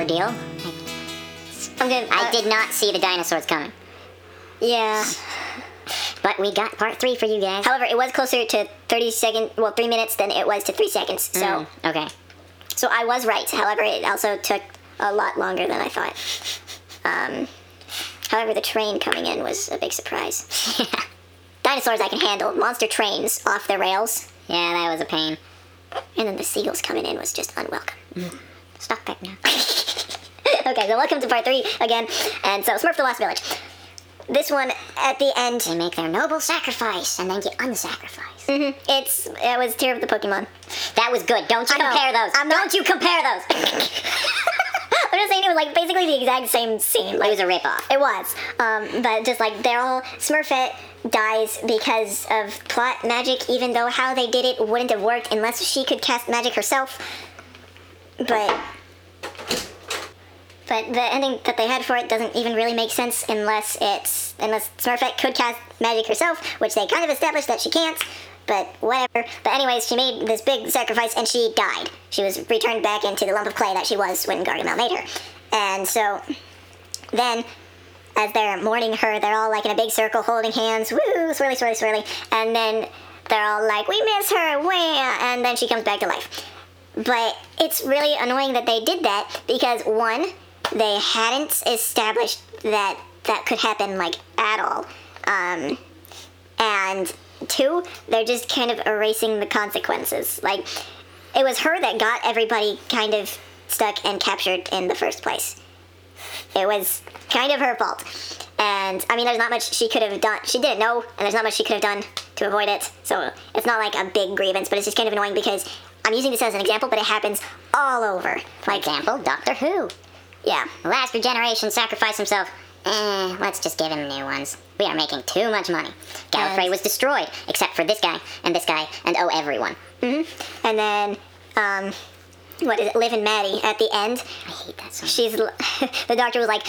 ordeal. I uh, did not see the dinosaurs coming. Yeah. But we got part three for you guys. However, it was closer to 30 seconds, well, three minutes than it was to three seconds. So, Mm, okay. so I was right. However, it also took a lot longer than I thought. Um, however, the train coming in was a big surprise. Dinosaurs I can handle. Monster trains off the rails. Yeah, that was a pain. And then the seagulls coming in was just unwelcome. Stop that now. okay, so welcome to part three again. And so, Smurf the Lost Village. This one, at the end, They make their noble sacrifice and then get unsacrificed. mhm, it's it was Tear of the Pokemon. That was good. Don't you I know. compare those. I'm Don't you compare those. I'm just saying it was like basically the exact same scene. Like, it was a ripoff. It was. Um, but just like they're all Smurfette dies because of plot magic, even though how they did it wouldn't have worked unless she could cast magic herself. But but the ending that they had for it doesn't even really make sense unless it's unless Smurfette could cast magic herself, which they kind of established that she can't. But whatever. But anyways, she made this big sacrifice and she died. She was returned back into the lump of clay that she was when Gargamel made her. And so then as they're mourning her, they're all like in a big circle holding hands, woo, swirly, swirly, swirly. And then they're all like, we miss her, wah, and then she comes back to life. But it's really annoying that they did that because one, they hadn't established that that could happen like at all. Um, and two, they're just kind of erasing the consequences. Like, it was her that got everybody kind of stuck and captured in the first place. It was kind of her fault. And I mean, there's not much she could have done. She didn't know, and there's not much she could have done to avoid it. So it's not like a big grievance, but it's just kind of annoying because I'm using this as an example, but it happens all over. For example, Doctor Who. Yeah. The last regeneration sacrificed himself. Eh, let's just give him new ones. We are making too much money. Gallifrey And- was destroyed, except for this guy, and this guy, and oh, everyone. And then, um, what is it? Liv and Maddie at the end. I hate that song. She's the doctor was like,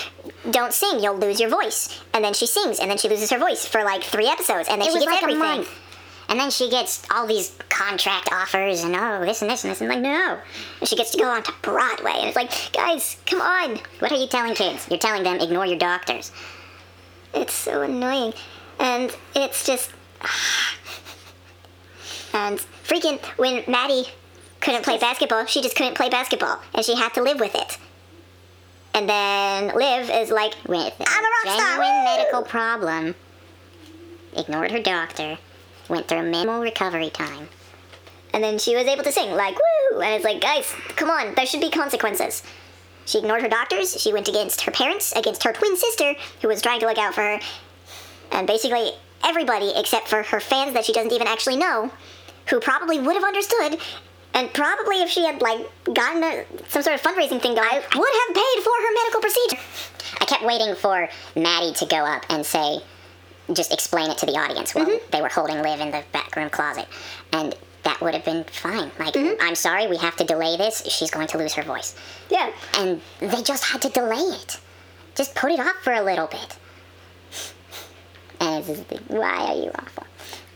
"Don't sing, you'll lose your voice." And then she sings, and then she loses her voice for like three episodes, and then it she was gets like everything. a month. And then she gets all these contract offers and oh, this and this and this. And I'm like, no. And she gets to go on to Broadway, and it's like, guys, come on! What are you telling kids? You're telling them ignore your doctors. It's so annoying, and it's just, and freaking when Maddie couldn't play basketball, she just couldn't play basketball, and she had to live with it. And then Liv is like, With I'm a rock star, genuine woo! medical problem. Ignored her doctor. Went through minimal recovery time. And then she was able to sing, like, woo! And it's like, guys, come on, there should be consequences. She ignored her doctors, she went against her parents, against her twin sister, who was trying to look out for her, and basically everybody except for her fans that she doesn't even actually know, who probably would have understood, and probably if she had, like, gotten a, some sort of fundraising thing going, would have paid for her medical procedure. I kept waiting for Maddie to go up and say, just explain it to the audience while Mm-hmm. they were holding Liv in the back room closet. And that would have been fine. Like, Mm-hmm. I'm sorry, we have to delay this. She's going to lose her voice. Yeah. And they just had to delay it. Just put it off for a little bit. And it's just, why are you awful?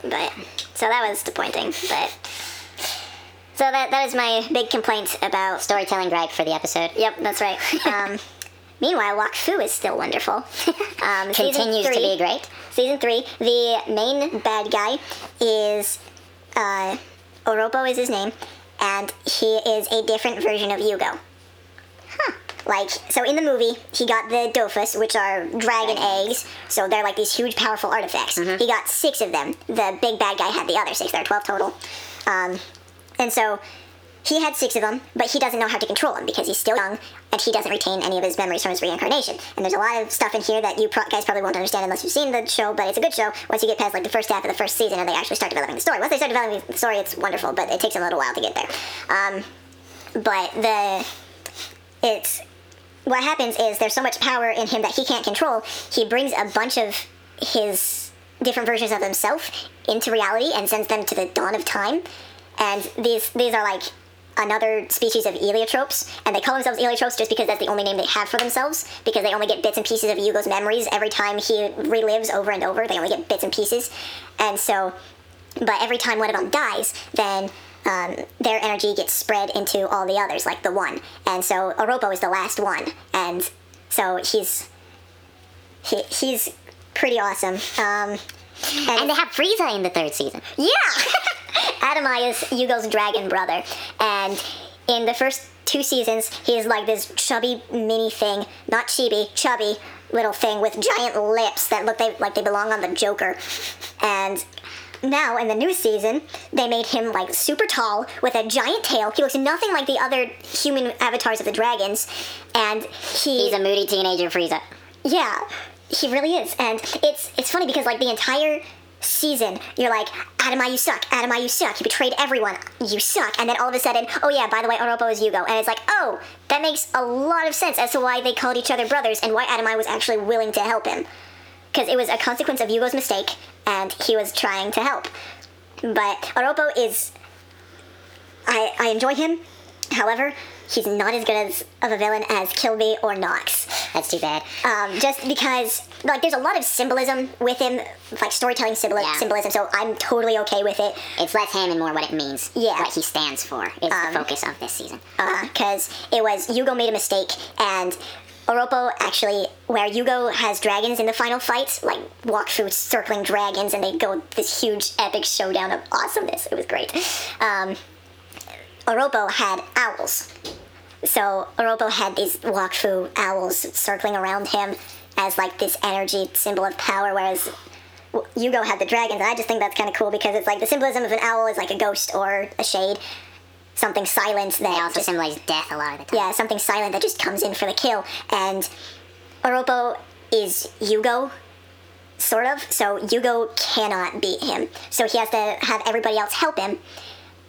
But so that was disappointing. But so that that is my big complaint about. Storytelling gripe for the episode. Yep, that's right. Um, meanwhile, Fu is still wonderful. Um, Continues to be great. Season three, the main bad guy is uh, Oropo is his name, and he is a different version of Yugo. Huh. Like, so in the movie, he got the Dofus, which are dragon eggs, so they're like these huge, powerful artifacts. He got six of them. The big bad guy had the other six. There are 12 total. Um, and so he had six of them, but he doesn't know how to control them because he's still young and he doesn't retain any of his memories from his reincarnation. And there's a lot of stuff in here that you pro- guys probably won't understand unless you've seen the show, but it's a good show once you get past like the first half of the first season and they actually start developing the story. Once they start developing the story, it's wonderful, but it takes a little while to get there. Um, but the it's what happens is there's so much power in him that he can't control. He brings a bunch of his different versions of himself into reality and sends them to the dawn of time. And these these are like another species of eliatropes, and they call themselves eliatropes just because that's the only name they have for themselves, because they only get bits and pieces of Yugo's memories every time he relives over and over. They only get bits and pieces. And so but every time one of them dies, then um, their energy gets spread into all the others, like the one. And so Oropo is the last one, and so he's he, he's pretty awesome. Um, And they have Frieza in the third season. yeah, Adamai is Yugo's dragon brother, and in the first two seasons, he is like this chubby mini thing, not chibi, chubby little thing with giant lips that look they, like they belong on the Joker, and. Now in the new season, they made him like super tall with a giant tail. He looks nothing like the other human avatars of the dragons, and he He's a moody teenager Frieza. yeah, he really is, and it's it's funny because like the entire season, you're like, Adamai, you suck. Adamai, you suck. You betrayed everyone. You suck. And then all of a sudden, oh yeah, by the way, Oropo is Yugo, and it's like, oh, that makes a lot of sense as to why they called each other brothers and why Adamai was actually willing to help him, because it was a consequence of Yugo's mistake, and he was trying to help. But Oropo is, I I enjoy him. However, he's not as good as of a villain as Qilby or Nox That's too bad. um, just because like there's a lot of symbolism with him, like storytelling symbol- Yeah. symbolism. So I'm totally okay with it, It's less him and more what it means. Yeah. What he stands for is Um, the focus of this season. because it was Yugo made a mistake and. Oropo actually, where Yugo has dragons in the final fight, like walk through circling dragons, and they go this huge epic showdown of awesomeness. It was great. Um, Oropo had owls, so Oropo had these walkthrough owls circling around him as like this energy symbol of power, whereas Yugo had the dragons. And I just think that's kind of cool because it's like the symbolism of an owl is like a ghost or a shade, something silent that They also just, symbolize death a lot of the time. yeah, something silent that just comes in for the kill. And Oropo is Yugo, sort of. So Yugo cannot beat him. So he has to have everybody else help him,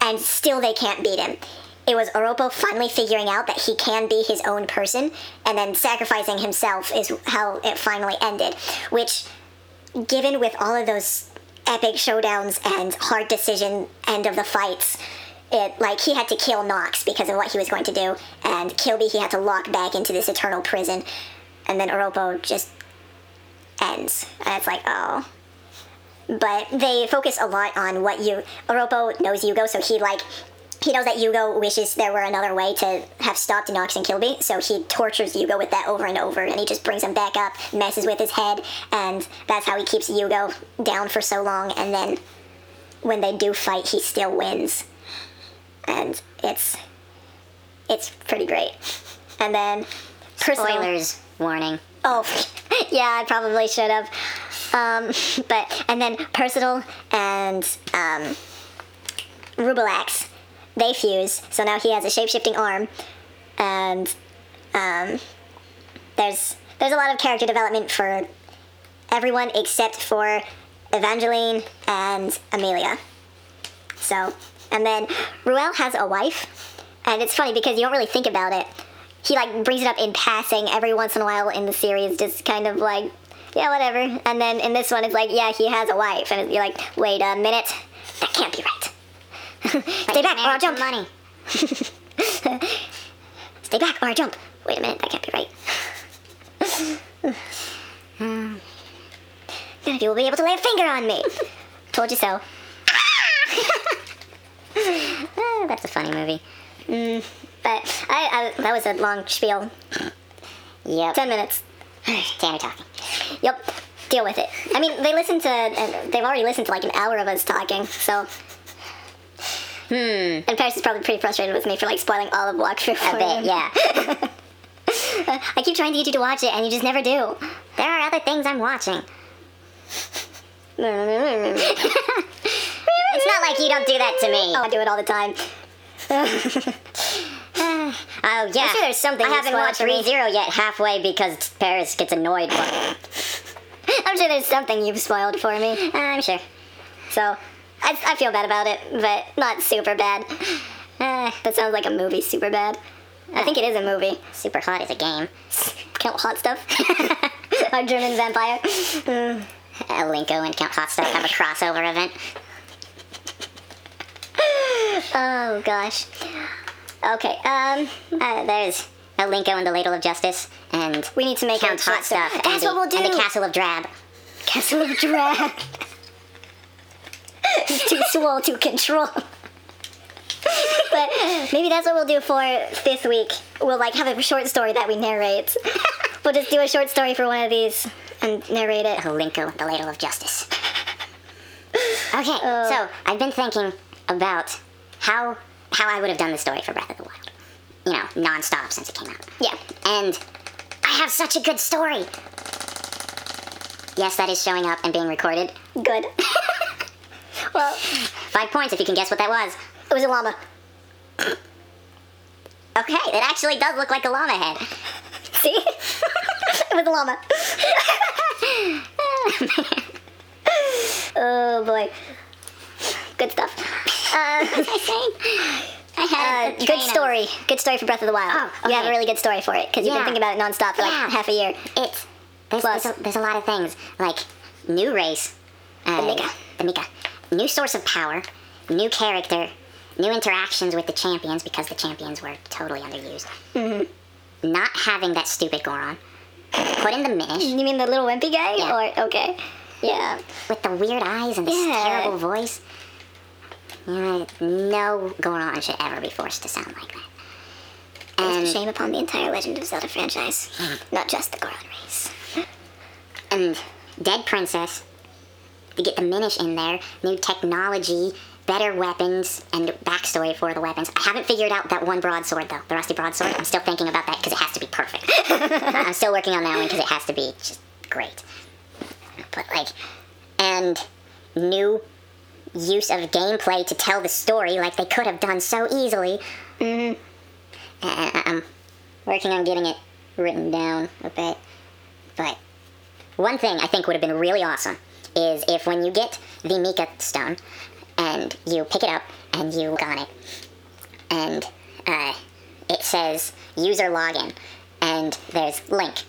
and still they can't beat him. It was Oropo finally figuring out that he can be his own person, and then sacrificing himself is how it finally ended. Which, given with all of those epic showdowns and hard decision end of the fights, it like he had to kill Nox because of what he was going to do, and Qilby he had to lock back into this eternal prison, and then Oropo just ends, and it's like oh. But they focus a lot on what you Oropo knows Yugo, so he like he knows that Yugo wishes there were another way to have stopped Nox and Qilby, so he tortures Yugo with that over and over, and he just brings him back up, messes with his head, and that's how he keeps Yugo down for so long, and then when they do fight, he still wins. And it's it's pretty great. And then personal- Spoilers warning. Oh, yeah, I probably should have. Um, but and then Percedal and um, Rubilax, they fuse. So now he has a shape-shifting arm, and um, there's there's a lot of character development for everyone except for Evangelyne and Amalia. So, and then Ruel has a wife, and it's funny because you don't really think about it. He like brings it up in passing every once in a while in the series, just kind of like, yeah, whatever. And then in this one, it's like, yeah, he has a wife, and you're like, wait a minute, that can't be right. Stay back, or I'll jump. Money. Stay back, or I jump. Wait a minute, that can't be right. None of you will be able to lay a finger on me. Told you so. Ah, that's a funny movie. But I, I that was a long spiel. Yep. Ten minutes. Tanner talking. Yep. Deal with it. I mean, they listened to. Uh, they've already listened to like an hour of us talking. So. Hmm. And Paris is probably pretty frustrated with me for like spoiling all of Wakfu. A for bit, him. yeah. I keep trying to get you to watch it, and you just never do. There are other things I'm watching. It's not like you don't do that to me. Oh, I do it all the time. Oh yeah. sure there's something I haven't watched. ReZero yet halfway because Paris gets annoyed. I'm sure there's something you've spoiled for me. I'm sure. So, I, I feel bad about it, but not super bad. Uh, that sounds like a movie, super bad. I think it is a movie. Super Hot is a game. Count Hot Stuff. Our German vampire. Uh, Linko and Count Hot Stuff have a crossover event. Oh gosh. Okay. Um. Uh, there's a Linko and the Ladle of Justice, and We need to make Count Hot Stuff. That's the, what we'll do. And the Castle of Drab. Castle of Drag. He's too swole to control. but maybe that's what we'll do for this week. We'll like have a short story that we narrate. we'll just do a short story for one of these and narrate it. Linko, the ladle of justice. Okay, Oh. so I've been thinking about how how I would have done the story for Breath of the Wild. You know, non-stop since it came out. Yeah. And I have such a good story. Yes, that is showing up and being recorded. Good. Well, Five points if you can guess what that was. it was a llama. Okay, it actually does look like a llama head. See? it was a llama. oh boy. Good stuff. Uh, What was I saying? I had uh, good train of- story. Good story for Breath of the Wild. Oh, You have a really good story for it because you've Yeah. been thinking about it nonstop for like Yeah. half a year. It's there's, Plus- there's, a, there's a lot of things like new race, uh, The Mika. the Mika, new source of power, new character, new interactions with the champions because the champions were totally underused. Mm-hmm. Not having that stupid Goron. Put in the Minish You mean the little wimpy guy? Yeah. Or okay. Yeah. with the weird eyes and this Yeah. terrible voice. Yeah, no Goron should ever be forced to sound like that. And it's a Shame upon the entire Legend of Zelda franchise, not just the Goron race. and Dead Princess to get the Minish in there, new technology, better weapons, and backstory for the weapons. I haven't figured out that one broadsword though, the rusty broadsword. I'm still thinking about that because it has to be perfect. I'm still working on that one because it has to be just great. But like, and new use of gameplay to tell the story like they could have done so easily. Mm-hmm. I'm working on getting it written down a bit, but one thing I think would have been really awesome is if when you get the Mika stone and you pick it up and you look on it and uh, it says user login and there's link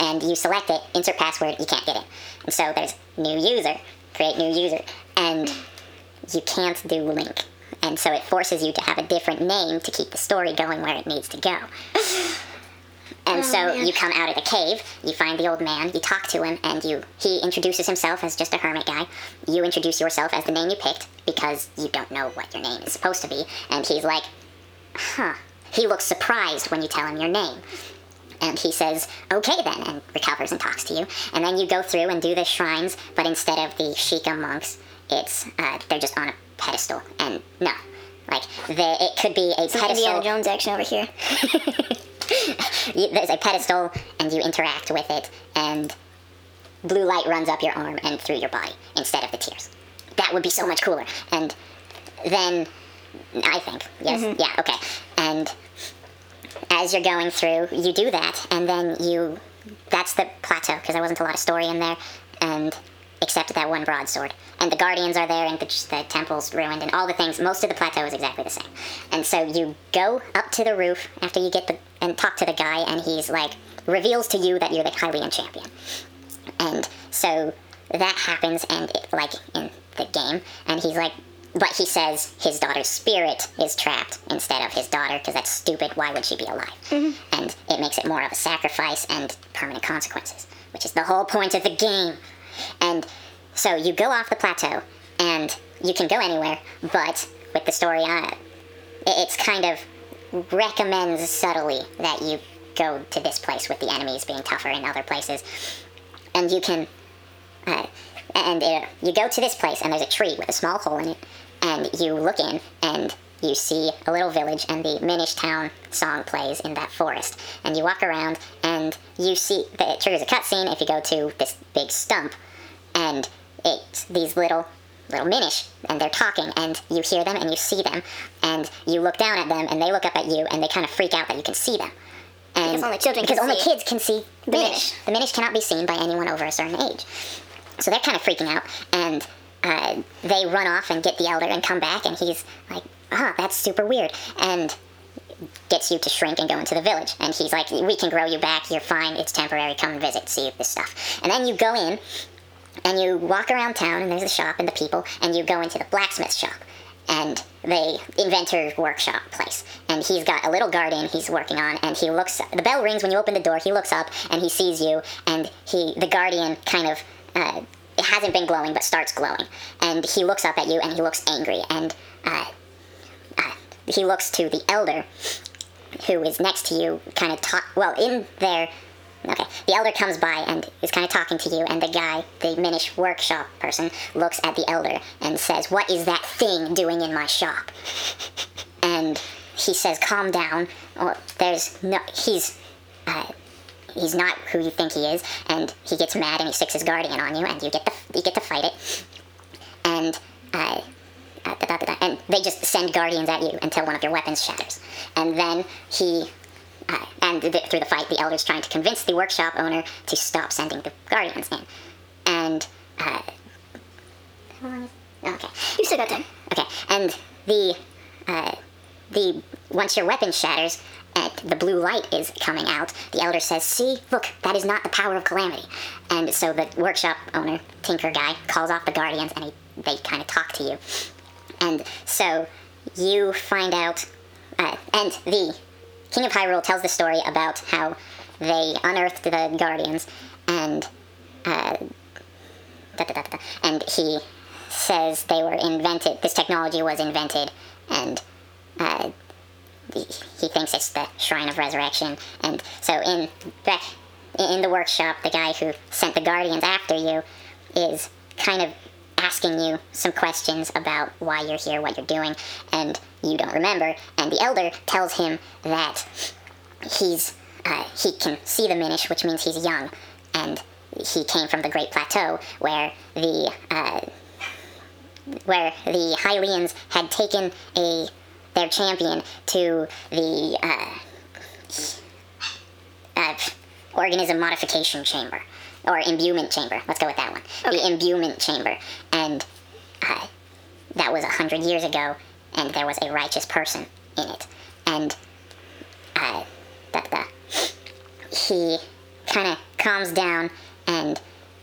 and you select it, insert password, you can't get it. And so there's new user, create new user, and you can't do link. And so it forces you to have a different name to keep the story going where it needs to go. And so man. you come out of the cave, you find the old man, you talk to him, and you he introduces himself as just a hermit guy. You introduce yourself as the name you picked because you don't know what your name is supposed to be, and he's like, "Huh." He looks surprised when you tell him your name. And he says, okay then, and recovers and talks to you. And then you go through and do the shrines, but instead of the Sheikah monks, it's, uh, they're just on a pedestal. And no, like, the, it could be a pedestal. Indiana Jones action over here. you, there's a pedestal and you interact with it and blue light runs up your arm and through your body instead of the tears. That would be so much cooler. And then i think yes mm-hmm. yeah okay. And as you're going through you do that and then you that's the plateau because there wasn't a lot of story in there. And except that one broadsword. And the guardians are there and the, the temple's ruined and all the things. Most of the plateau is exactly the same. And so you go up to the roof after you get the and talk to the guy and he's like reveals to you that you're the hylian champion. And so that happens and it, like in the game and he's like but he says his daughter's spirit is trapped instead of his daughter because that's stupid. Why would she be alive? Mm-hmm. And it makes it more of a sacrifice and permanent consequences which is the whole point of the game and so you go off the plateau and you can go anywhere but with the story on it it's kind of recommends subtly that you go to this place with the enemies being tougher in other places. And you can uh, and uh, you go to this place and there's a tree with a small hole in it and you look in and you see a little village and the Minish Town song plays in that forest and you walk around and you see that it triggers a cutscene if you go to this big stump and it's these little little minish and they're talking and you hear them and you see them and you look down at them and they look up at you and they kind of freak out that you can see them and Because only children because can only see. kids can see the Minish. minish the minish cannot be seen by anyone over a certain age so they're kind of freaking out and uh, they run off and get the elder and come back and he's like ah that's super weird and gets you to shrink and go into the village. And he's like we can grow you back you're fine it's temporary come and visit see this stuff. And then you go in and you walk around town and there's a shop and the people and you go into the blacksmith shop and the inventor workshop place. And he's got a little guardian he's working on and he looks the bell rings when you open the door he looks up and he sees you and he the guardian kind of uh, it hasn't been glowing but starts glowing. And he looks up at you and he looks angry and uh, he looks to the elder, who is next to you, kind of talk. Well, in there. Okay, the elder comes by and is kind of talking to you, and the guy, the Minish workshop person, looks at the elder and says, "What is that thing doing in my shop?" And he says, "Calm down. Or there's no. He's." Uh, he's not who you think he is, and he gets mad and he sticks his guardian on you, and you get to you get to fight it, and uh, da, da, da, and they just send guardians at you until one of your weapons shatters, and then he. Uh, and th- through the fight, the elder's trying to convince the workshop owner to stop sending the guardians in, and uh, okay, You still got time. Okay, and the uh, the once your weapon shatters and the blue light is coming out, the elder says, "See, look, that is not the power of calamity." And so the workshop owner, Tinker guy, calls off the guardians, and he, they kind of talk to you. And so you find out, uh, and the King of Hyrule tells the story about how they unearthed the guardians, and uh, da, da, da, and he says they were invented. This technology was invented, and uh, he thinks it's the Shrine of Resurrection. And so in back in the workshop, the guy who sent the Guardians after you is kind of asking you some questions about why you're here, what you're doing, and you don't remember. And the Elder tells him that he's uh, he can see the Minish, which means he's young, and he came from the Great Plateau, where the uh, where the Hylians had taken a their champion to the uh, uh, organism modification chamber or imbuement chamber. Let's go with that one. The imbuement chamber, and uh, that was a hundred years ago, and there was a righteous person in it, and uh, da, da, da. he kind of calms down and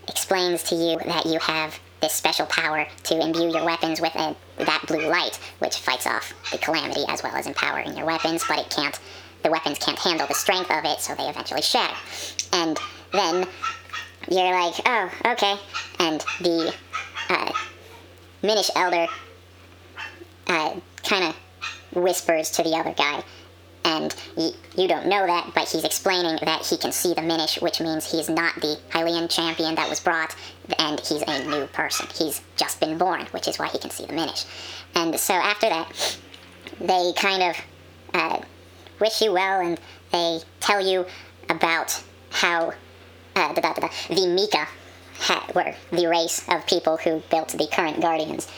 explains to you that you have this special power to imbue your weapons with a, that blue light, which fights off the calamity as well as empowering your weapons, but it can't. The weapons can't handle the strength of it, so they eventually shatter. And then you're like, oh, okay. And the uh, Minish Elder uh, kind of whispers to the other guy, and y- you don't know that, but he's explaining that he can see the Minish, which means he's not the Hylian champion that was brought, and he's a new person. He's just been born, which is why he can see the Minish. And so after that, they kind of uh, wish you well, and they tell you about how uh, da, da, da, the Mika ha- were the race of people who built the current Guardians.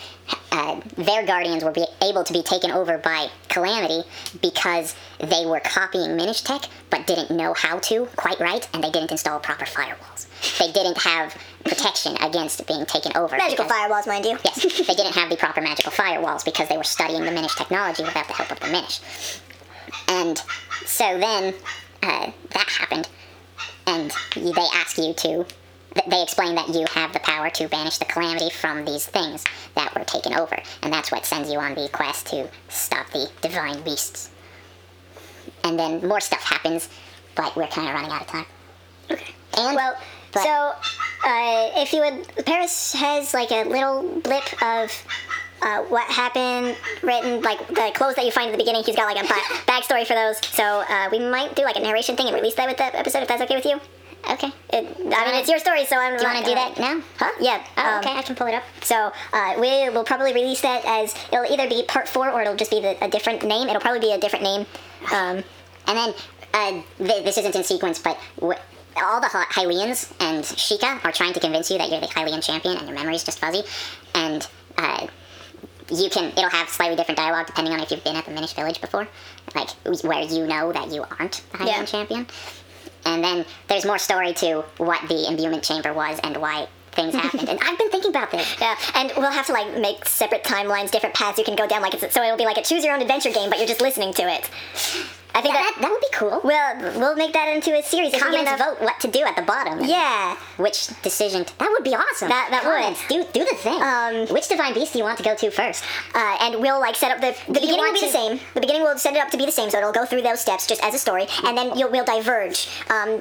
Uh, their Guardians were be- able to be taken over by Calamity because they were copying Minish tech, but didn't know how to quite right, and they didn't install proper firewalls. They didn't have protection against being taken over. Magical because- firewalls, mind you. Yes, they didn't have the proper magical firewalls because they were studying the Minish technology without the help of the Minish. And so then uh, that happened, and they ask you to. They explain that you have the power to banish the calamity from these things that were taken over, and that's what sends you on the quest to stop the divine beasts. And then more stuff happens, but we're kind of running out of time. Okay. And Well, so uh, if you would, Paris has like a little blip of uh, what happened written, like the clothes that you find at the beginning. He's got like a ba- backstory for those. So uh, we might do like a narration thing and release that with the episode if that's okay with you. okay. It, I mean, it's your story, so I'm. Do you want to do that now? Huh? Yeah. Oh, um, okay. I can pull it up. So uh, we will probably release that as it'll either be part four or it'll just be the, a different name. It'll probably be a different name. Um, And then, uh, th- this isn't in sequence, but wh- all the Hy- Hylians and Sheikah are trying to convince you that you're the Hylian champion and your memory's just fuzzy. And uh, you can, it'll have slightly different dialogue depending on if you've been at the Minish village before, like where you know that you aren't the Hylian Yeah. champion. And then there's more story to what the imbuement chamber was and why things happened. and I've been thinking about this. yeah, and we'll have to like make separate timelines, different paths you can go down. Like it's so it'll be like a choose your own adventure game, but you're just listening to it. I think That, that, that would be cool. we'll we'll make that into a series. if we get Comments enough- vote what to do at the bottom. Yeah. Which decision? That would be awesome. That- that would. Comments, Do do the thing. Um, Which divine beast do you want to go to first? Uh, and we'll like set up the the beginning will be the same. The beginning will set it up to be the same, so it'll go through those steps just as a story, and then you'll we'll diverge. Um,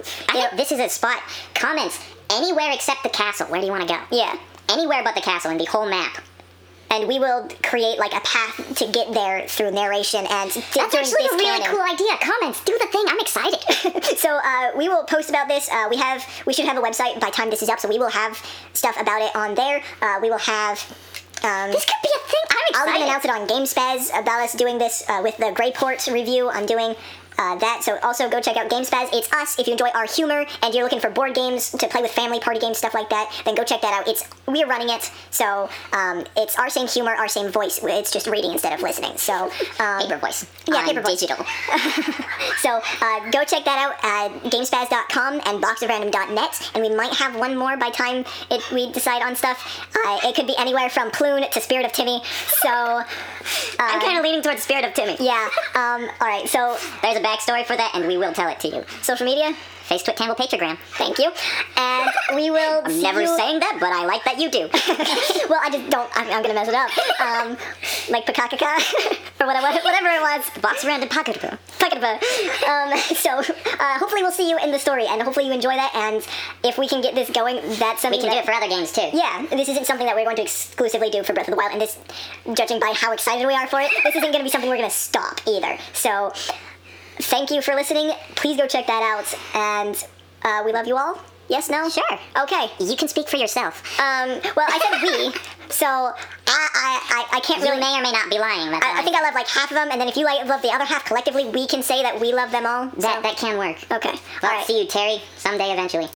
this is a spot. Comments anywhere except the castle. Where do you want to go? yeah. Anywhere but the castle in the whole map. And we will create like a path to get there through narration and That's actually a really canon. cool idea. Comments, do the thing. I'm excited. so uh, we will post about this. Uh, we have we should have a website by time this is up, so we will have stuff about it on there. Uh, we will have. Um, this could be a thing. I'm excited. I'll even announce it on GameSpaz about us doing this uh, with the Greyport review. I'm doing uh, that. So also go check out GameSpaz. It's us. If you enjoy our humor and you're looking for board games to play with family party games, stuff like that, then go check that out. It's we're running it, so um, it's our same humor, our same voice. It's just reading instead of listening. So um, paper voice. Yeah, paper voice. digital. so uh, go check that out at gamespaz.com and boxofrandom.net, and we might have one more by time it, we decide on stuff. Uh, it could be anywhere from Ploon to Spirit of Timmy. So uh, I'm kind of leaning towards Spirit of Timmy. yeah. Um, all right. So There's a backstory for that, and we will tell it to you. social media. Face, Twit, Patrogram. Thank you. And we will. I'm never you- saying that, but I like that you do. well, I just don't. I'm, I'm gonna mess it up. Um, like Pakakaka or whatever, whatever it was. Box random pocket. Pakakaba. Um, so uh, hopefully we'll see you in the story, and hopefully you enjoy that. And if we can get this going, that's something We can do it for other games too. Yeah, this isn't something that we're going to exclusively do for Breath of the Wild, and this, judging by how excited we are for it, this isn't going to be something we're to stop either. So, thank you for listening. Please go check that out, and uh, we love you all. Yes, no? Sure. Okay. You can speak for yourself. Um, well, I said we, so I, I, I, I can't You really. may or may not be lying. That's I, I think I love like half of them, and then if you like love the other half collectively, we can say that we love them all. that so- that can work. Okay. Well, all right. see you, Terry, someday eventually.